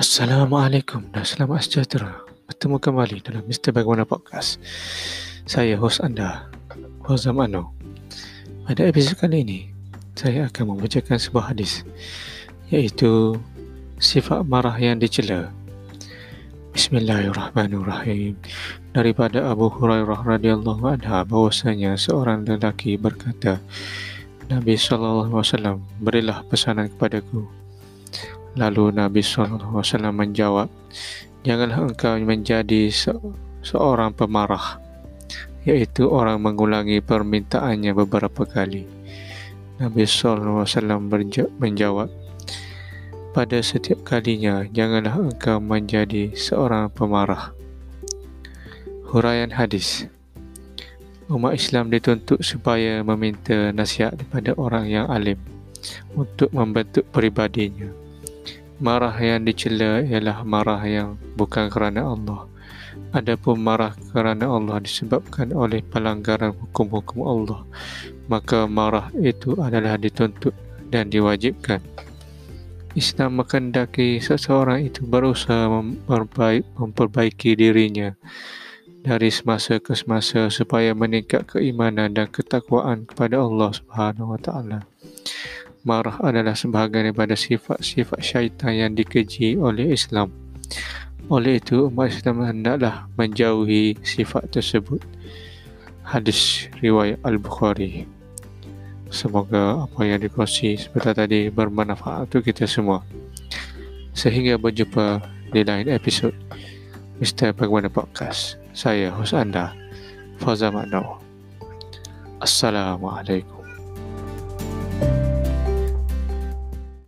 Assalamualaikum dan selamat sejahtera. Bertemu kembali dalam Mr. Bagaimana Podcast. Saya host anda, Fawzam Ano. Pada episod kali ini, saya akan membacakan sebuah hadis iaitu sifat marah yang dicela. Bismillahirrahmanirrahim. Daripada Abu Hurairah radhiyallahu anha bahwasanya seorang lelaki berkata, Nabi sallallahu alaihi wasallam berilah pesanan kepadaku Lalu Nabi SAW menjawab, Janganlah engkau menjadi se- seorang pemarah, iaitu orang mengulangi permintaannya beberapa kali. Nabi SAW menjawab, Pada setiap kalinya, janganlah engkau menjadi seorang pemarah. Huraian hadis Umat Islam dituntut supaya meminta nasihat kepada orang yang alim untuk membentuk peribadinya. Marah yang dicela ialah marah yang bukan kerana Allah. Adapun marah kerana Allah disebabkan oleh pelanggaran hukum-hukum Allah, maka marah itu adalah dituntut dan diwajibkan. Islam menghendaki seseorang itu berusaha memperbaik, memperbaiki dirinya dari semasa ke semasa supaya meningkat keimanan dan ketakwaan kepada Allah Subhanahu wa taala. Marah adalah sebahagian daripada sifat-sifat syaitan yang dikeji oleh Islam. Oleh itu, umat Islam hendaklah menjauhi sifat tersebut. Hadis riwayat Al-Bukhari. Semoga apa yang dikongsi sebentar tadi bermanfaat untuk kita semua. Sehingga berjumpa di lain episod Mr. Bagaimana Podcast. Saya, host anda, Fazal Maknaw. Assalamualaikum.